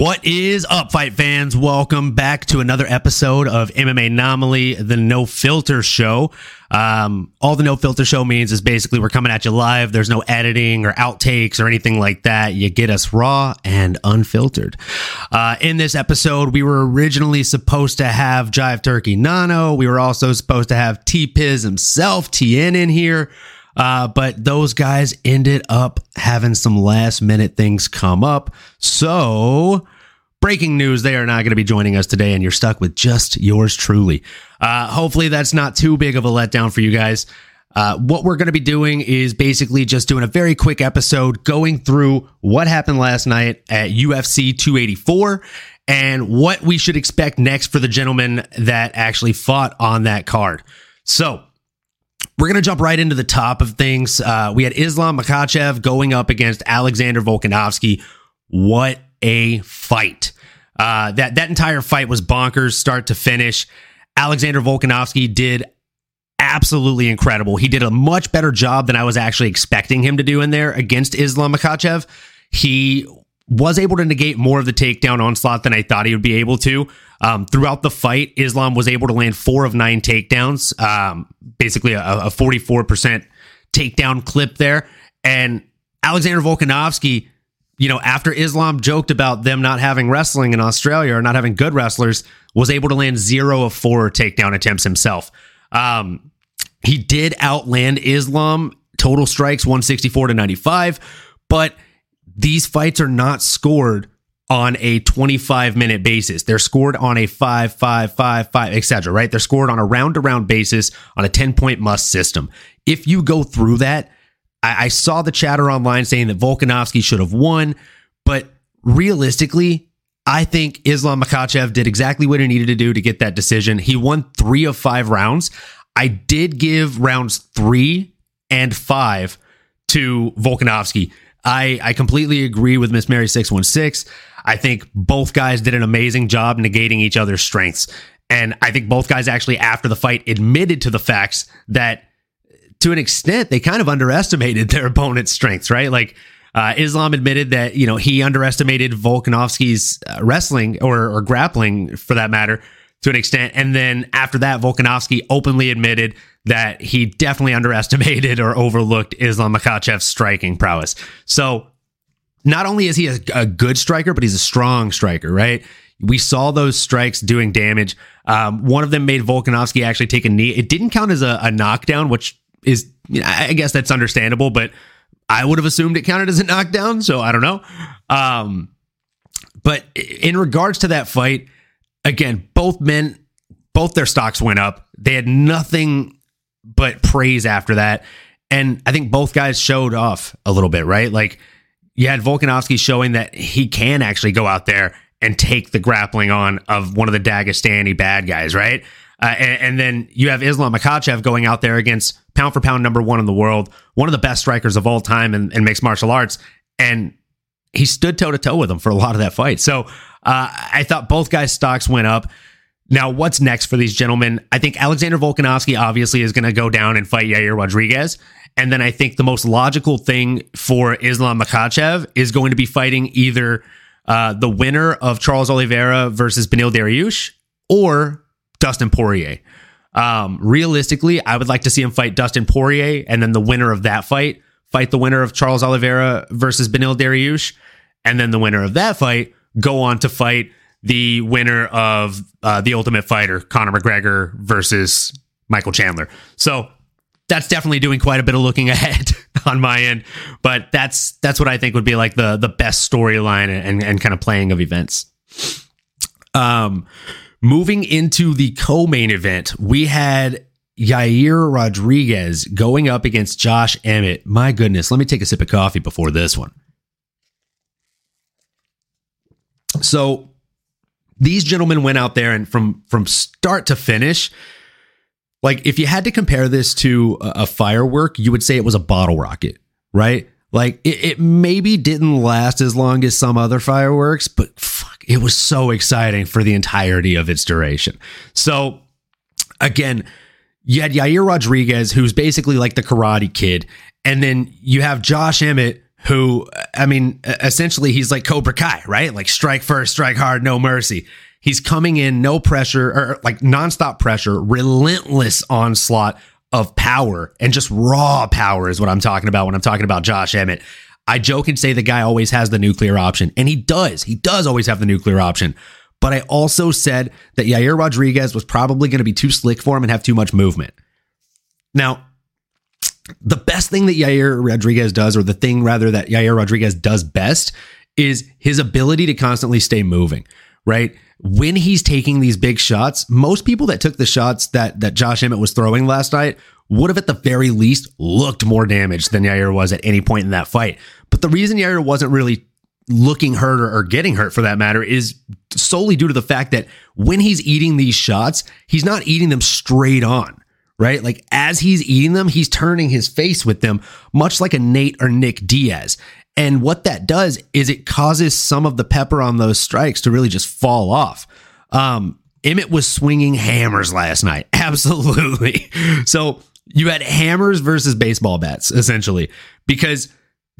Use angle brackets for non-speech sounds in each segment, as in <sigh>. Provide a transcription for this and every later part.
What is up, fight fans? Welcome back to another episode of MMA Anomaly, the No Filter Show. Um, all the No Filter Show means is basically we're coming at you live. There's no editing or outtakes or anything like that. You get us raw and unfiltered. Uh, in this episode, we were originally supposed to have Jive Turkey Nano. We were also supposed to have T Piz himself, TN, in here. Uh, but those guys ended up having some last minute things come up. So, breaking news, they are not going to be joining us today, and you're stuck with just yours truly. Uh, hopefully, that's not too big of a letdown for you guys. Uh, what we're going to be doing is basically just doing a very quick episode going through what happened last night at UFC 284 and what we should expect next for the gentleman that actually fought on that card. So, we're going to jump right into the top of things. Uh, we had Islam Makhachev going up against Alexander Volkanovski. What a fight. Uh, that, that entire fight was bonkers, start to finish. Alexander Volkanovski did absolutely incredible. He did a much better job than I was actually expecting him to do in there against Islam Makhachev. He was able to negate more of the takedown onslaught than I thought he would be able to. Um, throughout the fight, Islam was able to land four of nine takedowns, um, basically a, a 44% takedown clip there. And Alexander Volkanovski, you know, after Islam joked about them not having wrestling in Australia or not having good wrestlers, was able to land zero of four takedown attempts himself. Um, he did outland Islam total strikes 164 to 95, but these fights are not scored on a 25 minute basis. They're scored on a 5 5 5 5 etc., right? They're scored on a round to round basis on a 10 point must system. If you go through that, I, I saw the chatter online saying that Volkanovski should have won, but realistically, I think Islam Makhachev did exactly what he needed to do to get that decision. He won 3 of 5 rounds. I did give rounds 3 and 5 to Volkanovski. I, I completely agree with Miss Mary 616. I think both guys did an amazing job negating each other's strengths. And I think both guys actually, after the fight, admitted to the facts that to an extent, they kind of underestimated their <laughs> opponent's strengths, right? Like, uh, Islam admitted that, you know, he underestimated Volkanovski's uh, wrestling or, or grappling for that matter to an extent. And then after that, Volkanovski openly admitted that he definitely underestimated or overlooked Islam Makhachev's striking prowess. So not only is he a, a, good striker, but he's a strong striker, right? We saw those strikes doing damage. Um, one of them made Volkanovski actually take a knee. It didn't count as a, a knockdown, which is, I guess that's understandable, but I would have assumed it counted as a knockdown. So I don't know. Um, but in regards to that fight, again, both men, both their stocks went up. They had nothing but praise after that. And I think both guys showed off a little bit, right? Like you had Volkanovski showing that he can actually go out there and take the grappling on of one of the Dagestani bad guys, right? Uh, and, and, then you have Islam Makhachev going out there against pound for pound number one in the world, one of the best strikers of all time in mixed martial arts. And he stood toe to toe with him for a lot of that fight. So uh, I thought both guys' stocks went up. Now, what's next for these gentlemen? I think Alexander Volkanovski obviously is going to go down and fight Yair Rodriguez. And then I think the most logical thing for Islam Makhachev is going to be fighting either uh, the winner of Charles Oliveira versus Benil Dariush or Dustin Poirier. Um, realistically, I would like to see him fight Dustin Poirier and then the winner of that fight fight the winner of Charles Oliveira versus Benil Dariush. And then the winner of that fight go on to fight the winner of uh, the Ultimate Fighter, Conor McGregor versus Michael Chandler. So that's definitely doing quite a bit of looking <laughs> ahead on my end. But that's that's what I think would be like the the best storyline and and kind of playing of events. Um, moving into the co-main event, we had Yair Rodriguez going up against Josh Emmett. My goodness, let me take a sip of coffee before this one. So these gentlemen went out there and from from start to finish like if you had to compare this to a, a firework, you would say it was a bottle rocket, right? Like it, it, maybe didn't last as long as some other fireworks, but fuck, it was so exciting for the entirety of its duration. So again, you had Yair Rodriguez, who's basically like the karate kid, and then you have Josh Emmett, who, I mean, essentially he's like Cobra Kai, right? Like strike first, strike hard, no mercy. He's coming in, no pressure, or like nonstop pressure, relentless onslaught of power and just raw power is what I'm talking about when I'm talking about Josh Emmett. I joke and say the guy always has the nuclear option, and he does. He does always have the nuclear option. But I also said that Yair Rodriguez was probably going to be too slick for him and have too much movement. Now, the best thing that Yair Rodriguez does, or the thing rather that Yair Rodriguez does best, is his ability to constantly stay moving, right? When he's taking these big shots, most people that took the shots that that Josh Emmett was throwing last night would have at the very least looked more damaged than Yair was at any point in that fight. But the reason Yair wasn't really looking hurt or, or getting hurt for that matter is solely due to the fact that when he's eating these shots, he's not eating them straight on right? Like as he's eating them, he's turning his face with them, much like a Nate or Nick Diaz. And what that does is it causes some of the pepper on those strikes to really just fall off. Um, Emmett was swinging hammers last night. <laughs> Absolutely. So you had hammers versus baseball bats, essentially, because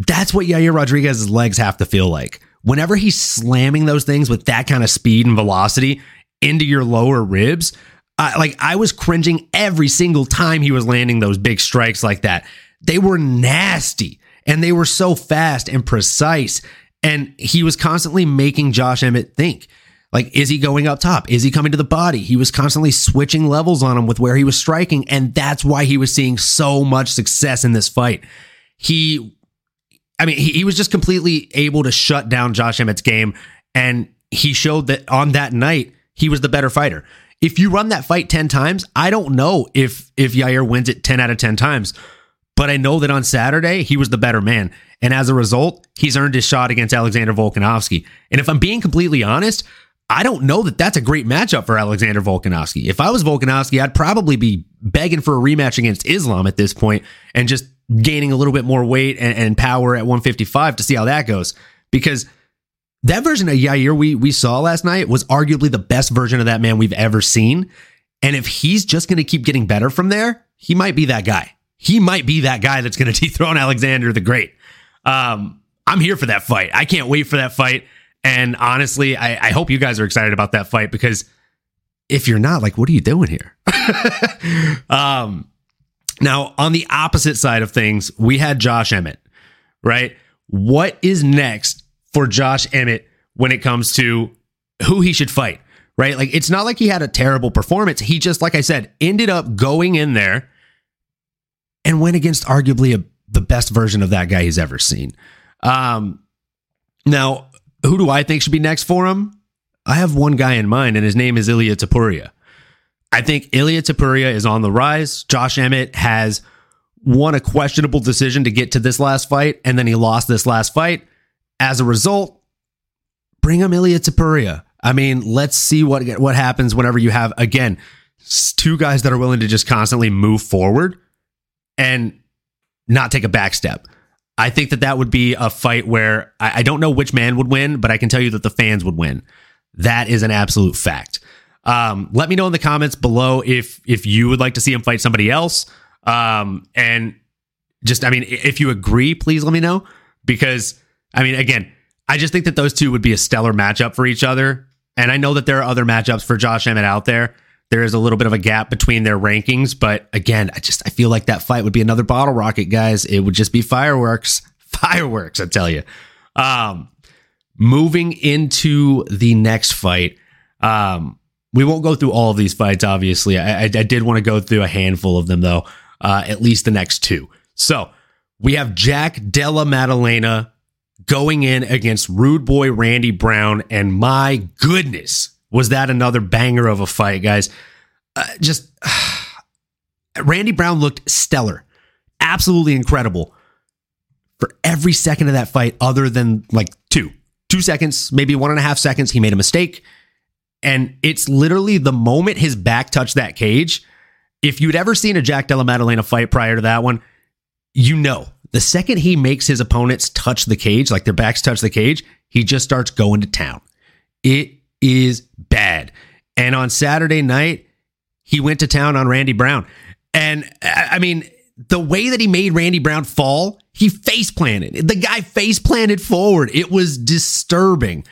that's what Yair Rodriguez's legs have to feel like. Whenever he's slamming those things with that kind of speed and velocity into your lower ribs, uh, like I was cringing every single time he was landing those big strikes like that. They were nasty and they were so fast and precise. And he was constantly making Josh Emmett think. Like, is he going up top? Is he coming to the body? He was constantly switching levels on him with where he was striking. And that's why he was seeing so much success in this fight. He, I mean, he, he was just completely able to shut down Josh Emmett's game. And he showed that on that night, he was the better fighter. If you run that fight 10 times, I don't know if if Yair wins it 10 out of 10 times. But I know that on Saturday, he was the better man. And as a result, he's earned his shot against Alexander Volkanovski. And if I'm being completely honest, I don't know that that's a great matchup for Alexander Volkanovski. If I was Volkanovski, I'd probably be begging for a rematch against Islam at this point and just gaining a little bit more weight and, and power at 155 to see how that goes. Because that version of Yair we we saw last night was arguably the best version of that man we've ever seen. And if he's just going to keep getting better from there, he might be that guy. He might be that guy that's going <laughs> to dethrone Alexander the Great. Um, I'm here for that fight. I can't wait for that fight. And honestly, I, I hope you guys are excited about that fight because if you're not, like, what are you doing here? <laughs> um, now, on the opposite side of things, we had Josh Emmett, right? What is next for Josh Emmett when it comes to who he should fight, right? Like it's not like he had a terrible performance. He just, like I said, ended up going in there and went against arguably a, the best version of that guy he's ever seen. Um, now, who do I think should be next for him? I have one guy in mind, and his name is Ilya Topuria. I think Ilya Topuria is on the rise. Josh Emmett has won a questionable decision to get to this last fight, and then he lost this last fight. As a result, bring Ilya Topuria. I mean, let's see what what happens whenever you have again two guys that are willing to just constantly move forward and not take a back step. I think that that would be a fight where I, I, don't know which man would win, but I can tell you that the fans would win. That is an absolute fact. Um, let me know in the comments below if if you would like to see him fight somebody else. Um, and just, I mean, if you agree, please let me know because I mean, again, I just think that those two would be a stellar matchup for each other. And I know that there are other matchups for Josh Emmett out there. There is a little bit of a gap between their rankings, but again, I just I feel like that fight would be another bottle rocket, guys. It would just be fireworks, <laughs> fireworks. I tell you. Um, moving into the next fight, um, we won't go through all of these fights. Obviously, I, I, I did want to go through a handful of them, though. Uh, at least the next two. So we have Jack Della Maddalena going in against Rude Boy Randy Brown. And my goodness, was that another banger of a fight, guys? Uh, just uh, <sighs> Randy Brown looked stellar, absolutely incredible for every second of that fight, other than like two, two seconds, maybe one and a half seconds. He made a mistake. And it's literally the moment his back touched that cage. If you'd ever seen a Jack Della Maddalena fight prior to that one, you know the second he makes his opponents touch the cage, like their backs touch the cage, he just starts going to town. It is bad. And on Saturday night, he went to town on Randy Brown. And I mean, the way that he made Randy Brown fall, he face planted. The guy face planted forward. It was disturbing.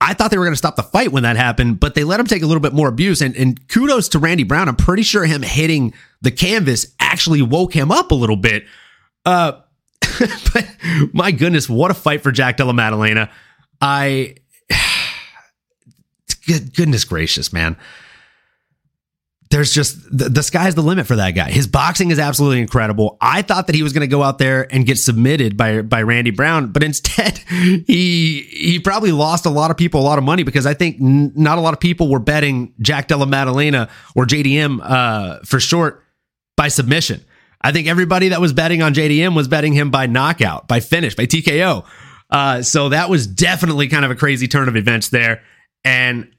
I thought they were going to stop the fight when that happened, but they let him take a little bit more abuse. And, and kudos to Randy Brown. I'm pretty sure him hitting the canvas actually woke him up a little bit. Uh, <laughs> but my goodness, what a fight for Jack Della Maddalena. I, <sighs> goodness gracious, man there's just the, the, sky's the limit for that guy. His boxing is absolutely incredible. I thought that he was going to go out there and get submitted by by Randy Brown, but instead <laughs> he he probably lost a lot of people a lot of money because I think n- not a lot of people were betting Jack Della Maddalena or JDM uh, for short by submission. I think everybody that was betting on JDM was betting him by knockout, by finish, by TKO. Uh, so that was definitely kind of a crazy turn of events there. And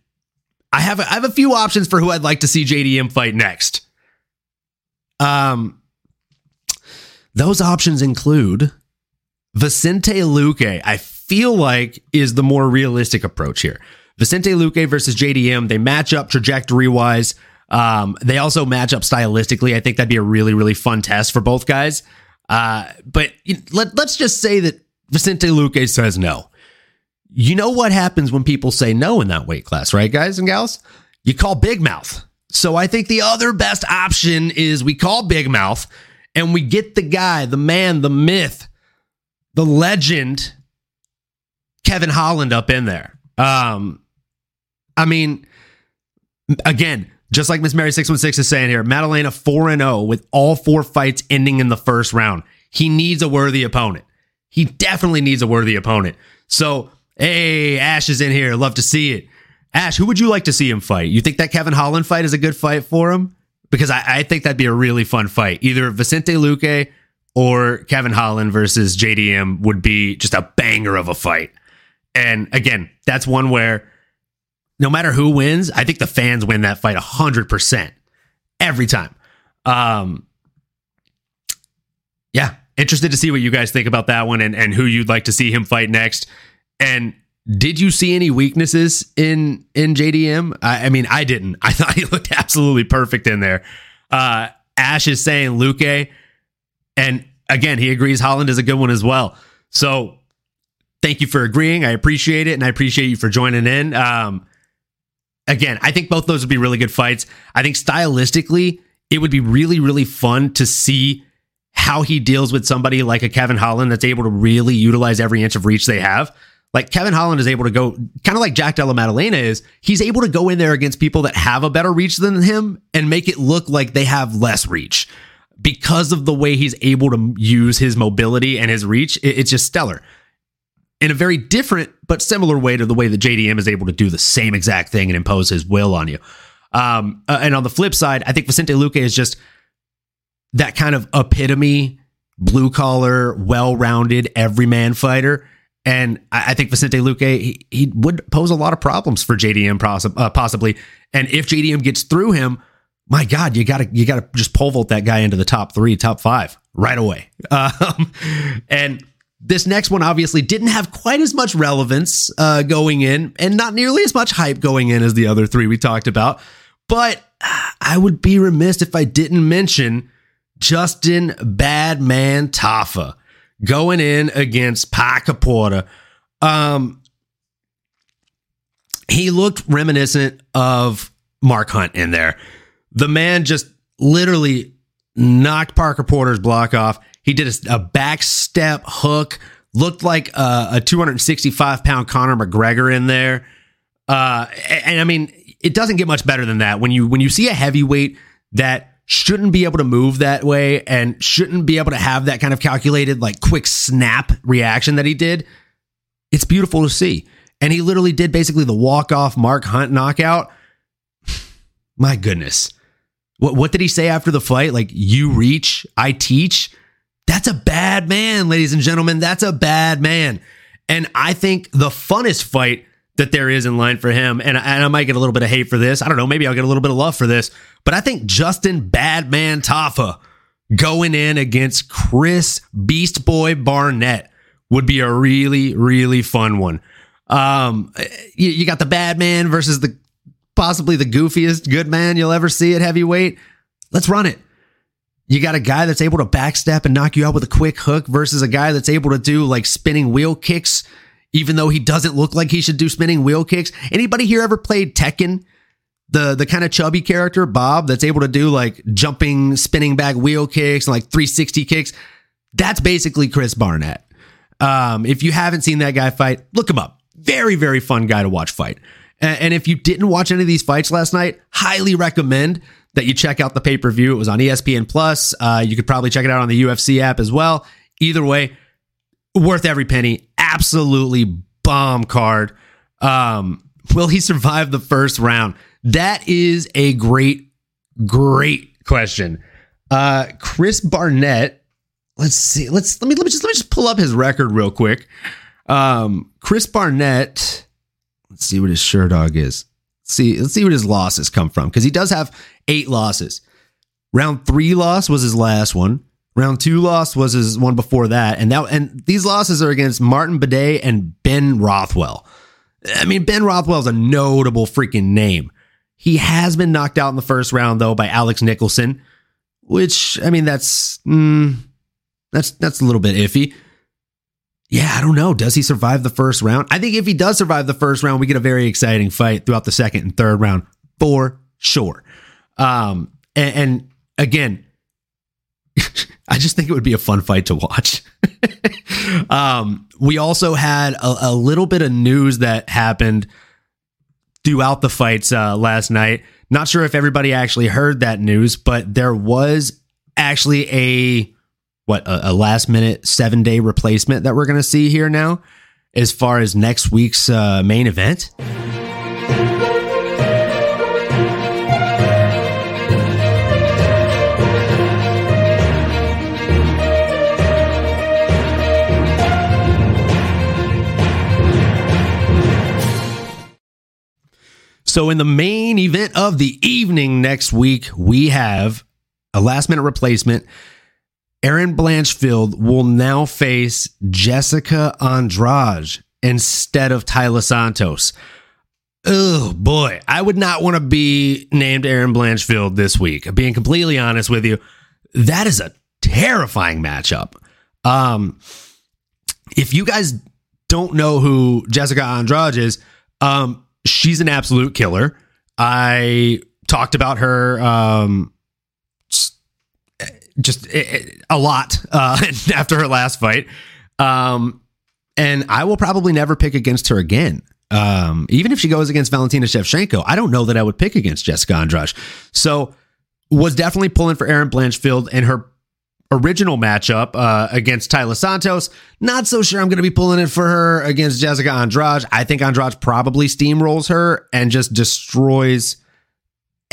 I have a, I have a few options for who I'd like to see JDM fight next. Um, those options include Vicente Luque. I feel like is the more realistic approach here. Vicente Luque versus JDM. They match up trajectory wise. Um, they also match up stylistically. I think that'd be a really really fun test for both guys. Uh, but let, let's just say that Vicente Luque says no. You know what happens when people say no in that weight class, right, guys and gals? You call big mouth. So I think the other best option is we call big mouth and we get the guy, the man, the myth, the legend, Kevin Holland up in there. Um, I mean, again, just like Miss Mary 616 is saying here, Maddalena 4 and 0 with all four fights ending in the first round. He needs a worthy opponent. He definitely needs a worthy opponent. So Hey, Ash is in here. Love to see it. Ash, who would you like to see him fight? You think that Kevin Holland fight is a good fight for him? Because I, I think that'd be a really fun fight. Either Vicente Luque or Kevin Holland versus JDM would be just a banger of a fight. And again, that's one where no matter who wins, I think the fans win that fight 100% every time. Um, yeah, interested to see what you guys think about that one and, and who you'd like to see him fight next. And did you see any weaknesses in in JDM? I, I, mean, I didn't. <laughs> I thought he looked absolutely perfect in there. Uh, Ash is saying Luque, and again, he agrees Holland is a good one as well. So, thank you for agreeing. I appreciate it, and I appreciate you for joining in. Um, again, I think both those would be really good fights. I think stylistically, it would be really, really fun to see how he deals with somebody like a Kevin Holland that's able to really utilize every inch of reach they have. Like Kevin Holland is able to go kind of like Jack Della Maddalena is, he's able to go in there against people that have a better reach than him and make it look like they have less reach because of the way he's able to use his mobility and his reach. It's just stellar in a very different but similar way to the way that JDM is able to do the same exact thing and impose his will on you. Um, uh, and on the flip side, I think Vicente Luque is just that kind of epitome, blue collar, well rounded, everyman fighter and I, think Vicente Luque, he, he, would pose a lot of problems for JDM uh, possibly. And if JDM gets through him, my God, you gotta you gotta just pole vault that guy into the top three, top five right away. <laughs> Um, and this next one obviously didn't have quite as much relevance uh, going in, and not nearly as much hype going in as the other three we talked about. But I would be remiss if I didn't mention Justin Badman Tafa going in against Parker Porter. Um, he looked reminiscent of Mark Hunt in there. The man just literally knocked Parker Porter's block off. He did a, a back step hook, looked like a, a 265 pound Conor McGregor in there. Uh, and, and I mean, it doesn't get much better than that. When you when you see a heavyweight that shouldn't be able to move that way and shouldn't be able to have that kind of calculated, like quick snap reaction that he did. It's beautiful to see. And he literally did basically the walk off Mark Hunt knockout. <sighs> My goodness. What, what did he say after the fight? Like, you reach, I teach. That's a bad man, ladies and gentlemen. That's a bad man. And I think the funnest fight that there is in line for him. And, and I might get a little bit of hate for this. I don't know. Maybe I'll get a little bit of love for this. But I think Justin Badman Tafa going in against Chris Beast Boy Barnett would be a really, really fun one. Um, you, you got the bad man versus the possibly the goofiest good man you'll ever see at heavyweight. Let's run it. You got a guy that's able to backstep and knock you out with a quick hook versus a guy that's able to do like spinning wheel kicks, even though he doesn't look like he should do spinning wheel kicks. Anybody here ever played Tekken? The the kind of chubby character, Bob, that's able to do like jumping, spinning back wheel kicks and like 360 kicks. That's basically Chris Barnett. Um, if you haven't seen that guy fight, look him up. Very, very fun guy to watch fight. And, and if you didn't watch any of these fights last night, highly recommend that you check out the pay per view. It was on ESPN Plus. Uh, you could probably check it out on the UFC app as well. Either way, worth every penny. Absolutely bomb card. Um, will he survive the first round? That is a great, great question. Uh, Chris Barnett. Let's see. Let's let me let me just let me just pull up his record real quick. Um, Chris Barnett. Let's see what his Sherdog is see let's see what his losses come from because he does have eight losses. Round three loss was his last one. Round two loss was his one before that, and that and these losses are against Martin Buday and Ben Rothwell. I mean, Ben Rothwell is a notable freaking name. He has been knocked out in the first round though by Alex Nicholson, which I mean that's mm, that's that's a little bit iffy yeah, I don't know. Does he survive the first round? I think if he does survive the first round, we get a very exciting fight throughout the second and third round for sure. Um, and, and again, <laughs> I just think it would be a fun fight to watch. <laughs> um, we also had a, a, little bit of news that happened throughout the fights uh, last night. Not sure if everybody actually heard that news, but there was actually a what a, a last minute seven day replacement that we're going to see here now as far as next week's uh, main event. So, in the main event of the evening next week, we have a last minute replacement Erin Blanchfield will now face Jessica Andrade instead of Taila Santos. Oh boy, I would not want to be named Erin Blanchfield this week. Being completely honest with you, that is a terrifying matchup. Um, if you guys don't know who Jessica Andrade is, um, she's an absolute killer. I talked about her um, just eh, eh, a lot uh, <laughs> after her last fight. Um, and I will probably never pick against her again. Um, even if she goes against Valentina Shevchenko, I don't know that I would pick against Jessica Andrade. So was definitely pulling for Erin Blanchfield in her original matchup uh, against Taila Santos. Not so sure I'm going to be pulling it for her against Jessica Andrade. I think Andrade probably steamrolls her and just destroys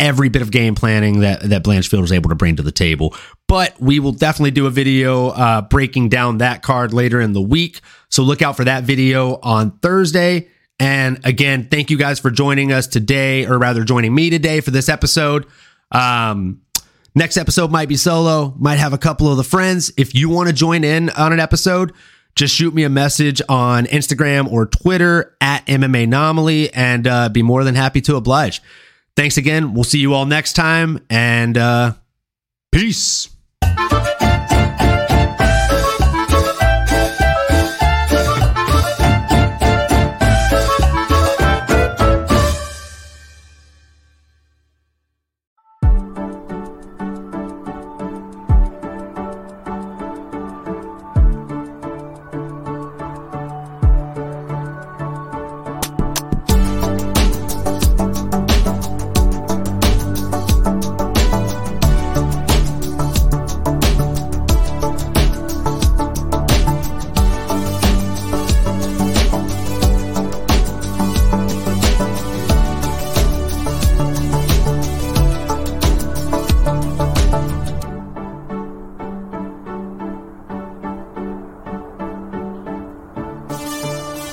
every bit of game planning that that Blanchfield was able to bring to the table. But we will definitely do a video uh, breaking down that card later in the week. So look out for that video on Thursday. And again, thank you guys for joining us today, or rather, joining me today for this episode. Um, next episode might be solo, might have a couple of the friends. If you want to join in on an episode, just shoot me a message on Instagram or Twitter at MMA Anomaly and uh, be more than happy to oblige. Thanks again. We'll see you all next time and uh, peace.